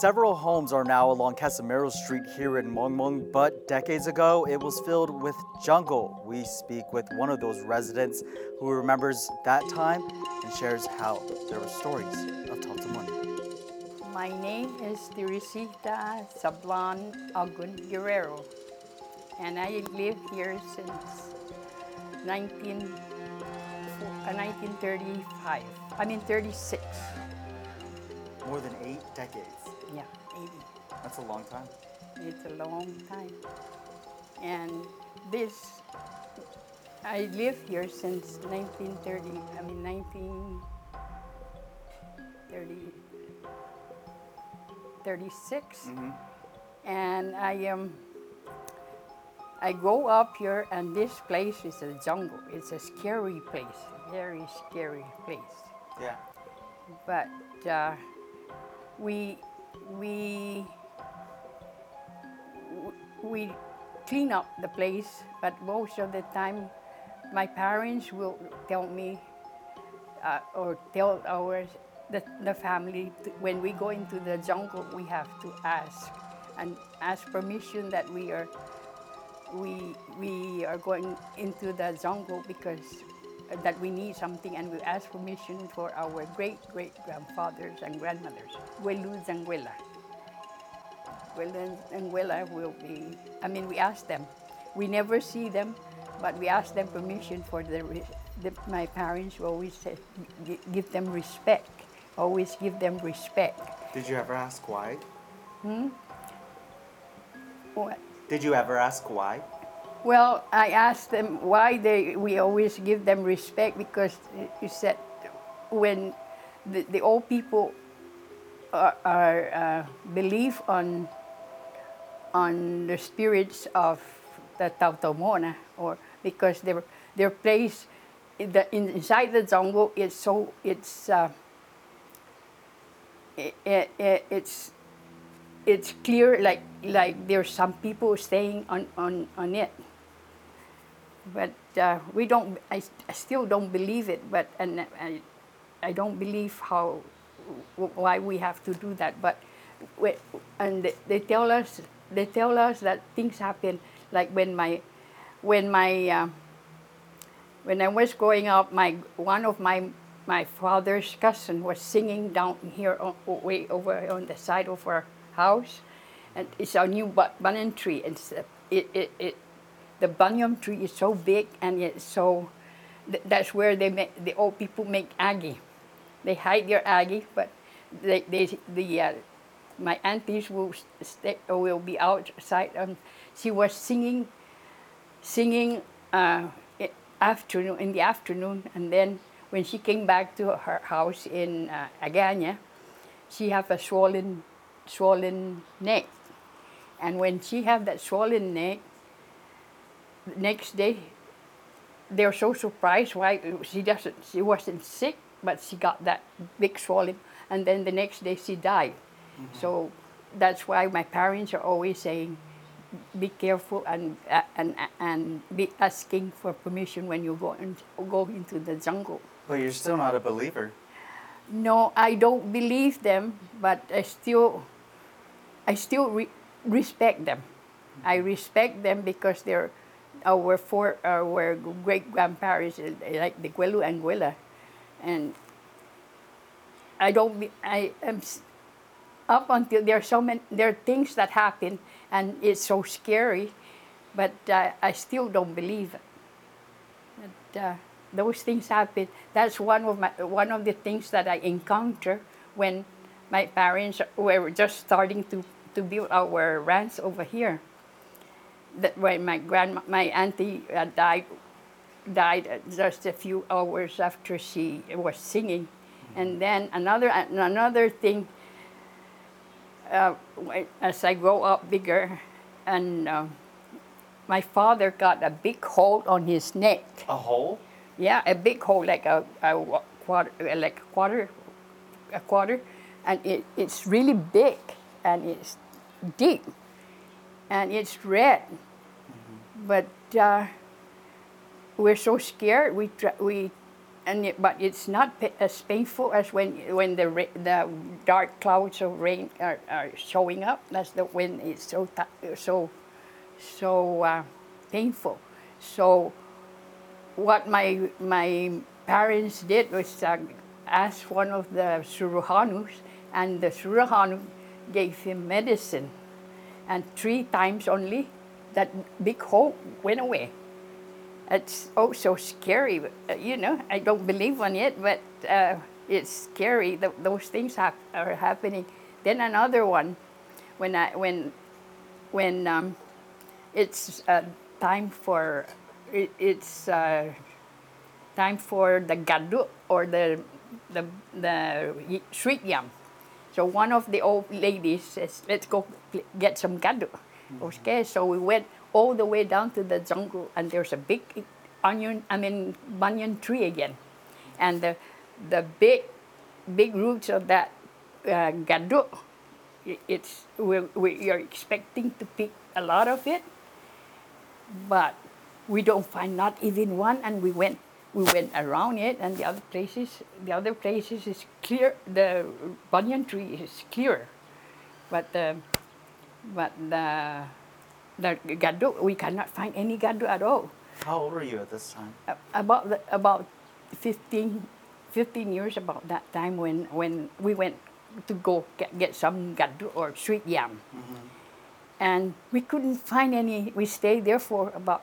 Several homes are now along Casimiro Street here in Mongmong, but decades ago it was filled with jungle. We speak with one of those residents who remembers that time and shares how there were stories of Tautamun. My name is Teresita Sablan Agun Guerrero, and I live here since 19, uh, 1935. I mean 36. More than eight decades. Yeah, 80. That's a long time. It's a long time. And this, I live here since 1930, I mean 1930, 36. And I am, I go up here and this place is a jungle. It's a scary place, very scary place Yeah. but uh, we we we clean up the place but most of the time my parents will tell me uh, or tell our the, the family to, when we go into the jungle we have to ask and ask permission that we are we we are going into the jungle because that we need something and we ask permission for our great great grandfathers and grandmothers Hueluz and Huela Huela and Huela will be I mean we ask them we never see them but we ask them permission for the, the my parents always say, give them respect always give them respect Did you ever ask why? Hmm? What? Did you ever ask why? Well, I asked them why they we always give them respect because you said when the, the old people are, are uh, believe on on the spirits of the Taotaomo'na or because their their place in the, in, inside the jungle is so it's uh, it, it, it's it's clear like like there's some people staying on on on it. But uh, we don't I still don't believe it but and I, I don't believe how why we have to do that. But we, and they, tell us they tell us that things happen like when my when my uh, when I was growing up, my one of my my father's cousin was singing down here way over on the side of our house, and it's a new ba- banyan tree. And it's, uh, it, it, it the banyan tree is so big and it's so th- that's where they make the old people make aggie. They hide their aggie, but they, they the uh, my aunties will stay, will be outside. Um, she was singing singing uh, afternoon in the afternoon, and then when she came back to her house in uh, Aganya, she have a swollen, swollen neck, and when she have that swollen neck, next day, they're so surprised why she doesn't. She wasn't sick, but she got that big swollen, and then the next day she died. So that's why my parents are always saying be careful and uh, and and be asking for permission when you go in, go into the jungle. But you're still not a believer. No, I don't believe them, but I still I still re- respect them. I respect them because they're our four our great grandparents uh, like the Guelu and and I don't I am up until there are so many there are things that happen and it's so scary, but uh, I still don't believe it. But, uh, those things happen. That's one of my one of the things that I encounter when my parents were just starting to, to build our ranch over here. That when my grandma, my auntie uh, died, died uh, just a few hours after she was singing, and then another another thing uh, as I grow up bigger, and uh, my father got a big hole on his neck. A hole? Yeah, a big hole like a, a quarter, like a quarter, a quarter, and it, it's really big and it's deep, and it's red. But uh, we're so scared. We we and it, but it's not pa- as painful as when when the ra- the dark clouds of rain are, are showing up. That's the when it's so so so uh, painful. So what my my parents did was uh, ask one of the Suruhanus, and the Suruhanu gave him medicine, and three times only, that big hole went away. It's oh so scary, you know. I don't believe on it, but uh, it's scary. Th- those things hap- are happening. Then another one, when I when when um, it's uh, time for it, it's uh, time for the gadu or the the the street yam. So one of the old ladies says, "Let's go get some gadu." Okay, so we went all the way down to the jungle, and there's a big onion, I mean banyan tree again, and the the big big roots of that uh, gadu. i- It's we we are expecting to pick a lot of it, but we don't find not even one and we went we went around it and the other places the other places is clear the banyan tree is clear but the but the the gadu we cannot find any gado at all How old were you at this time? About the, about 15, 15 years about that time when when we went to go get, get some gado or sweet yam mm-hmm. and we couldn't find any. We stayed there for about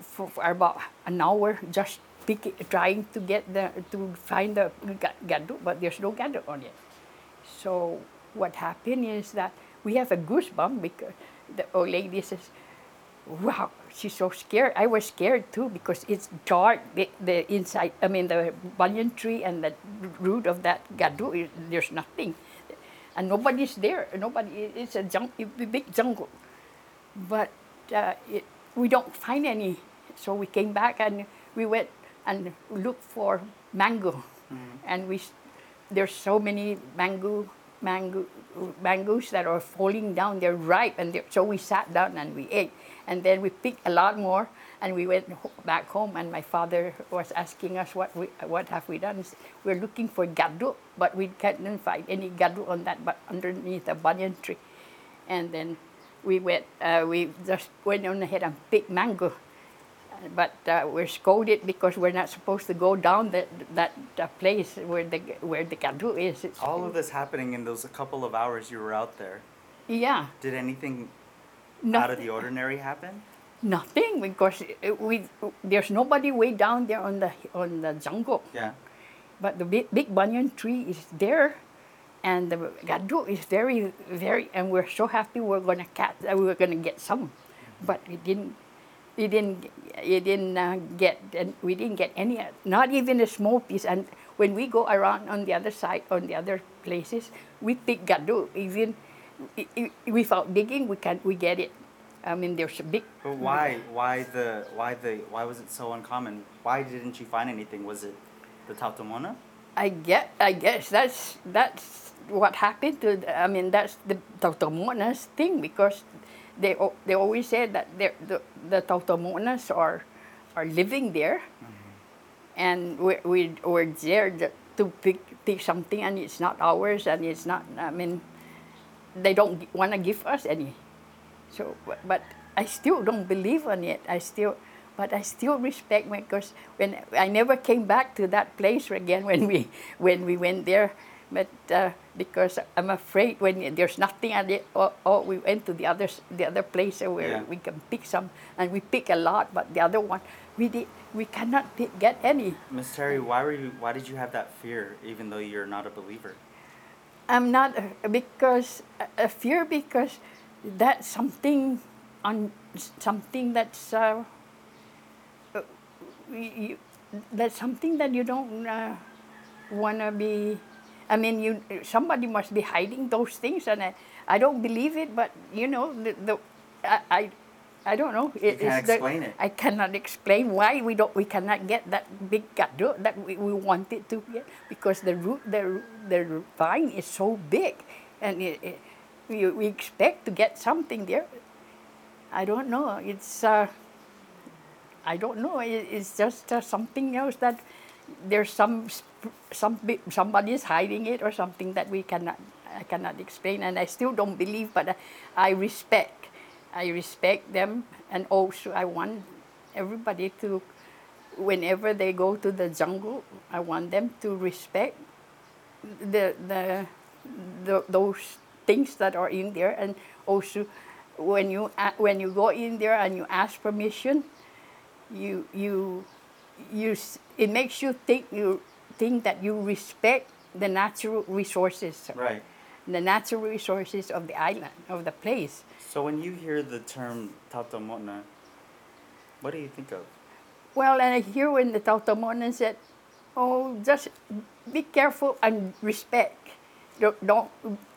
for, for about an hour, just pick trying to get the to find the ga- gadu, but there's no gadu on it. So what happened is that we have a goosebump because the old lady says, "Wow, she's so scared." I was scared too because it's dark. The, the inside, I mean, the banyan tree and the root of that gadu, there's nothing, and nobody's there. Nobody. It's a, jung, a big jungle, but uh, it, we don't find any. So we came back and we went and look for mango, and we there's so many mango mango mangoes that are falling down. They're ripe, and they're, so we sat down and we ate, and then we picked a lot more, and we went back home. And my father was asking us what we what have we done. We're looking for gadu, but we couldn't find any gadu on that, but underneath a banyan tree, and then we went. Uh, we just went on ahead and picked mango but uh, we're scolded because we're not supposed to go down that that uh, place where the where the gadu is. It's, All of this happening in those couple of hours you were out there. yeah, Did anything nothing, out of the ordinary happen? nothing because we there's nobody way down there on the on the jungle, Yeah. but the big, big banyan tree is there, and the gadu is very very, and we're so happy we're gonna catch uh, we're gonna get some, but we didn't. We didn't. We didn't uh, get. and We didn't get any. Not even a small piece. And when we go around on the other side, on the other places, we pick gadu. Even without digging, we can. We get it. I mean, there's a big. But why? Why the? Why the? Why was it so uncommon? Why didn't you find anything? Was it the Taotaomo'na? I get. I guess that's that's what happened to. The, I mean, that's the Taotaomo'nas thing because they they always said that the the Taotaomo'nas are are living there, mm-hmm. and we we we're there to pick pick something, and it's not ours, and it's not. I mean, they don't want to give us any. So, but, but I still don't believe on it. I still, but I still respect because when I never came back to that place again when we when we went there, but uh, because I'm afraid when there's nothing at it, or, or we went to the other the other place where Yeah. we can pick some, and we pick a lot, but the other one we did we cannot pick, get any. Miss Terry, why were you? Why did you have that fear, even though you're not a believer? I'm not uh, because a fear because that's something on something that's uh, uh, you, that's something that you don't uh, want to be. I mean, you somebody must be hiding those things, and I, I don't believe it. But you know, the, the I, I I don't know. It, can't it's the- explain it. I cannot explain why we don't we cannot get that big gado that we, we wanted to get because the root the the vine is so big and it, it, we, we expect to get something there. I don't know. It's uh, I don't know. It, it's just uh, something else that there's some some somebody's hiding it or something that we cannot I cannot explain, and I still don't believe, but I, I respect. I respect them, and also I want everybody to, whenever they go to the jungle, I want them to respect the the, the those things that are in there, and also when you uh, when you go in there and you ask permission, you you you it makes you think you think that you respect the natural resources Right. the natural resources of the island of the place So when you hear the term Taotaomo'na, what do you think of? well and i hear when the Tautamonan said oh just be careful and respect don't don't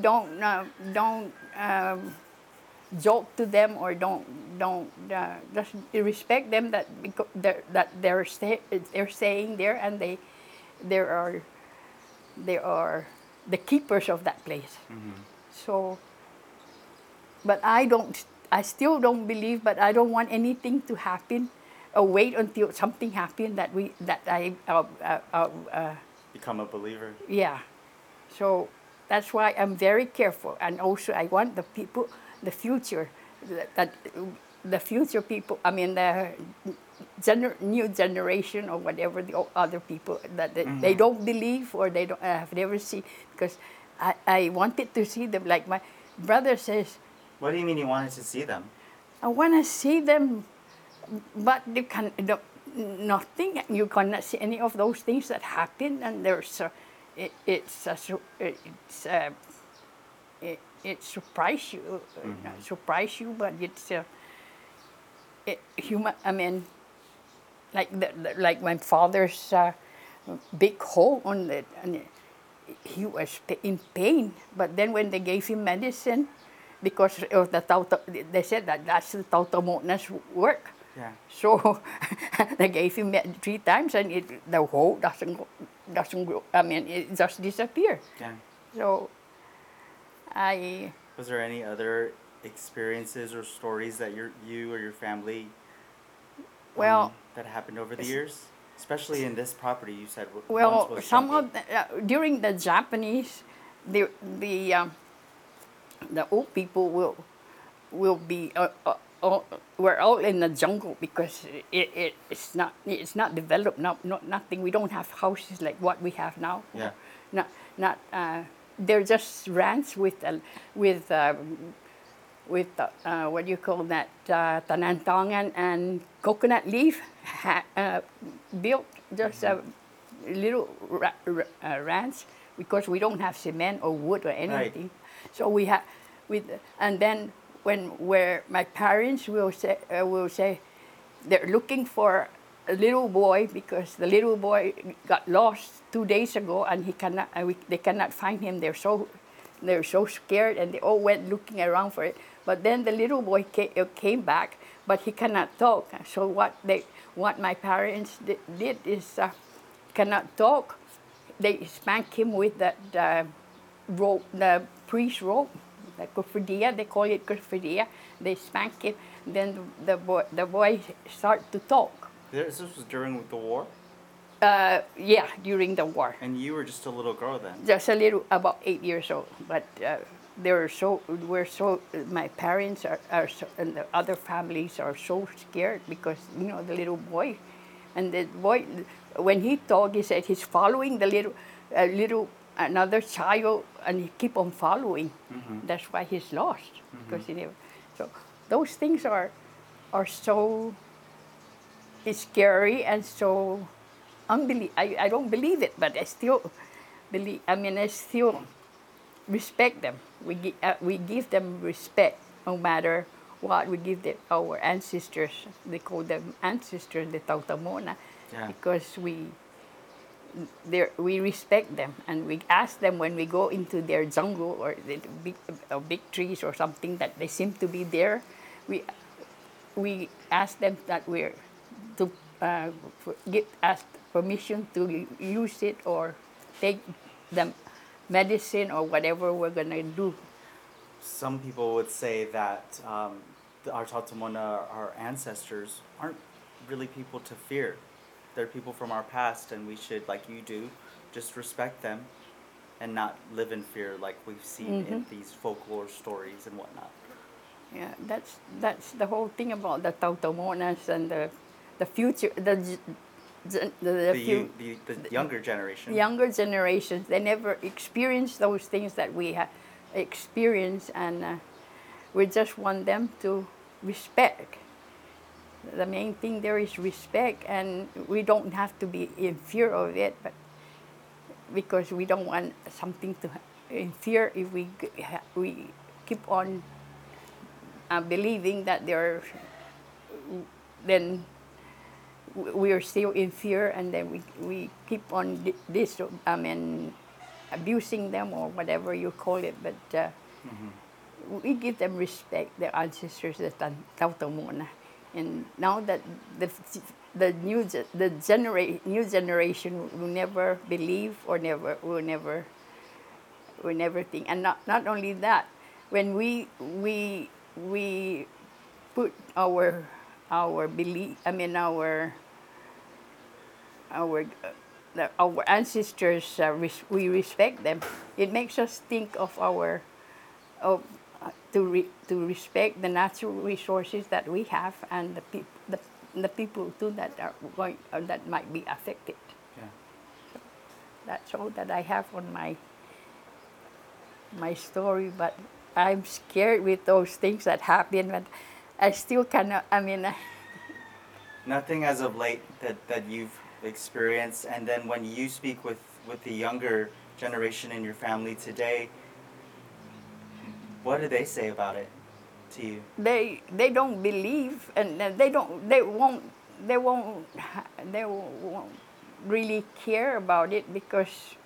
don't, uh, don't um, joke to them or don't don't uh, just respect them that because they're, that they're stay, they're staying there and they there are they are the keepers of that place. So, but I don't. I still don't believe. But I don't want anything to happen. Or wait until something happens that we that I uh, uh, uh, uh, Become a believer. yeah. So that's why I'm very careful, and also I want the people, the future, that, that the future people. I mean the gener- new generation or whatever the other people that they, they don't believe or they don't have never seen because I, I wanted to see them like my brother says What do you mean you wanted to see them? I want to see them, but you can the, nothing. You cannot see any of those things that happen, and there's a, it, it's a, it's a, it, it surprise you, uh, not surprise you, but it's a, it, human. I mean, like the, like my father's uh, big hole on it, and he was in pain. But then when they gave him medicine, because of the tauta, they said that that's the taotaomo'nas work. Yeah. So they gave him med- three times, and it, the hole doesn't go, doesn't grow. I mean, it just disappeared. Yeah. So I Was there any other experiences or stories that your you or your family well. um, that happened over the years? Especially in this property, you said. Well, some of the, uh, during the Japanese, the the um, the old people will will be uh, uh, all, we're all in the jungle because it, it it's not it's not developed not, not nothing we don't have houses like what we have now Yeah. not not uh, they're just ranch with uh, with uh, with uh, uh, what do you call that uh, tangantangan and coconut leaf ha- uh, built just a little ra- ra- uh, ranch because we don't have cement or wood or anything. So we have with and then when where my parents will say uh, will say they're looking for a little boy because the little boy got lost two days ago and he cannot uh, we, they cannot find him. They're so they're so scared and they all went looking around for it. But then the little boy came, came back, but he cannot talk. So what they what my parents di- did is uh, cannot talk. They spank him with that uh, rope, the priest rope, the kofradia. They call it kofradia. They spank him. Then the boy the boy start to talk. This this was during the war, Uh, yeah, during the war. and you were just a little girl then. just a little about eight years old but uh, they were so we're so my parents are, are so, and the other families are so scared because you know the little boy and the boy when he talked he said he's following the little uh, little another child and he keep on following that's why he's lost because he never so those things are are so it's scary and so unbelie- I, I don't believe it, but I still believe. I mean, I still respect them. We gi- uh, we give them respect no matter what. We give them our ancestors. They call them ancestors, the Taotaomo'na, Yeah. because we we respect them and we ask them when we go into their jungle or the big, uh, big trees or something that they seem to be there. We we ask them that we're to uh, for- get ask permission to use it or take the medicine or whatever we're gonna do. Some people would say that um, the, our Taotaomo'na, our ancestors, aren't really people to fear. they're people from our past, and we should, like you do, just respect them and not live in fear like we've seen in these folklore stories and whatnot. Yeah, that's that's the whole thing about the Taotaomo'nas and the the future the the, the, The, the, the younger generation. younger generations they never experience those things that we have experienced and uh, we just want them to respect the main thing there is respect and we don't have to be in fear of it but because we don't want something to in fear if we we keep on uh, believing that there are then we are still in fear and then we, we keep on this I mean abusing them or whatever you call it but uh, we give them respect their ancestors the Taotaomo'na. And now that the the new the genera- new generation will never believe or never will never will never think. And not not only that when we we we put our our belief I mean our our uh, the, our ancestors uh, res- we respect them it makes us think of our of uh, to re- to respect the natural resources that we have and the people the, the people too that are going uh, that might be affected Yeah. that's all that I have on my my story. But I'm scared with those things that happen. But I still cannot. I mean, Nothing as of late that, that you've experienced, and then when you speak with, with the younger generation in your family today, what do they say about it to you? they they don't believe, and they don't. They won't. They won't. They won't really care about it because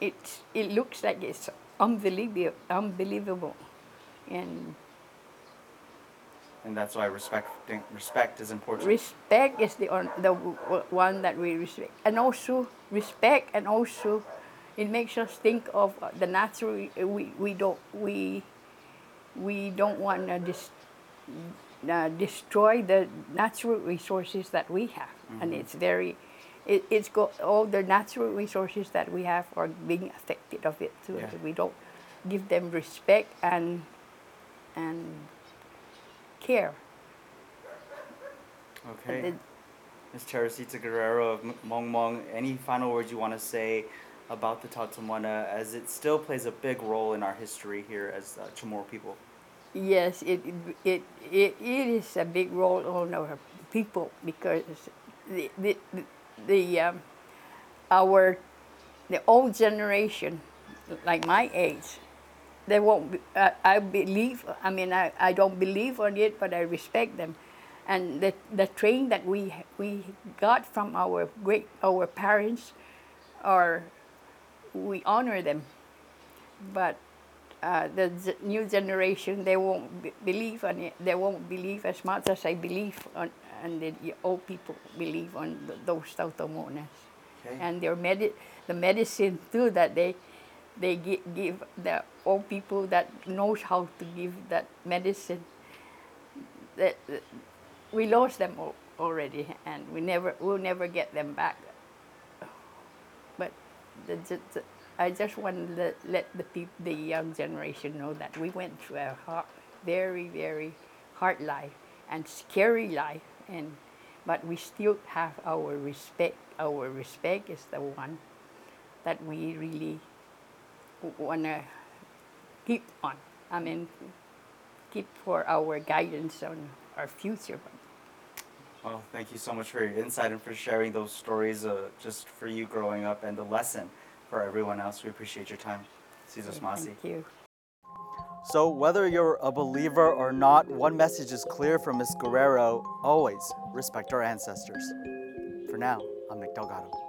it it looks like it's unbelievable. Unbelievable, and And that's why respect respect is important. respect is the on, the one that we respect and also respect and also it makes us think of uh, the natural we, we don't we we don't want to dis, uh, destroy the natural resources that we have and it's very it, it's got all the natural resources that we have are being affected of it too Yeah. we don't give them respect and and care Okay. Ms. Teresita Guerrero of Mongmong, any final words you want to say about the Taotaomo'na as it still plays a big role in our history here as uh, Chamorro people? Yes, it, it, it, it is a big role on our people because the, the, the um, our the old generation, like my age, they won't. Be, I, I believe. I mean, I, I don't believe on it, but I respect them, and the the train that we we got from our great our parents, are we honor them, but uh, the z- new generation they won't b- believe on it. They won't believe as much as I believe on, and the old people believe on th- those taotaomo'nas Okay. and their medi- the medicine too that they they gi- give the old people that knows how to give that medicine. That we lost them al- already, and we never we'll never get them back. But the, the, the- I just want to let, let the peop, the young generation know that we went through a hard, very very hard life and scary life, and but we still have our respect. Our respect is the one that we really want to keep on. I mean, keep for our guidance on our future. Well, thank you so much for your insight and for sharing those stories uh, just for you growing up and the lesson for everyone else. We appreciate your time. Jesus Masi. Thank you. So, whether you're a believer or not, one message is clear from Ms. Guerrero always respect our ancestors. For now, I'm Nick Delgado.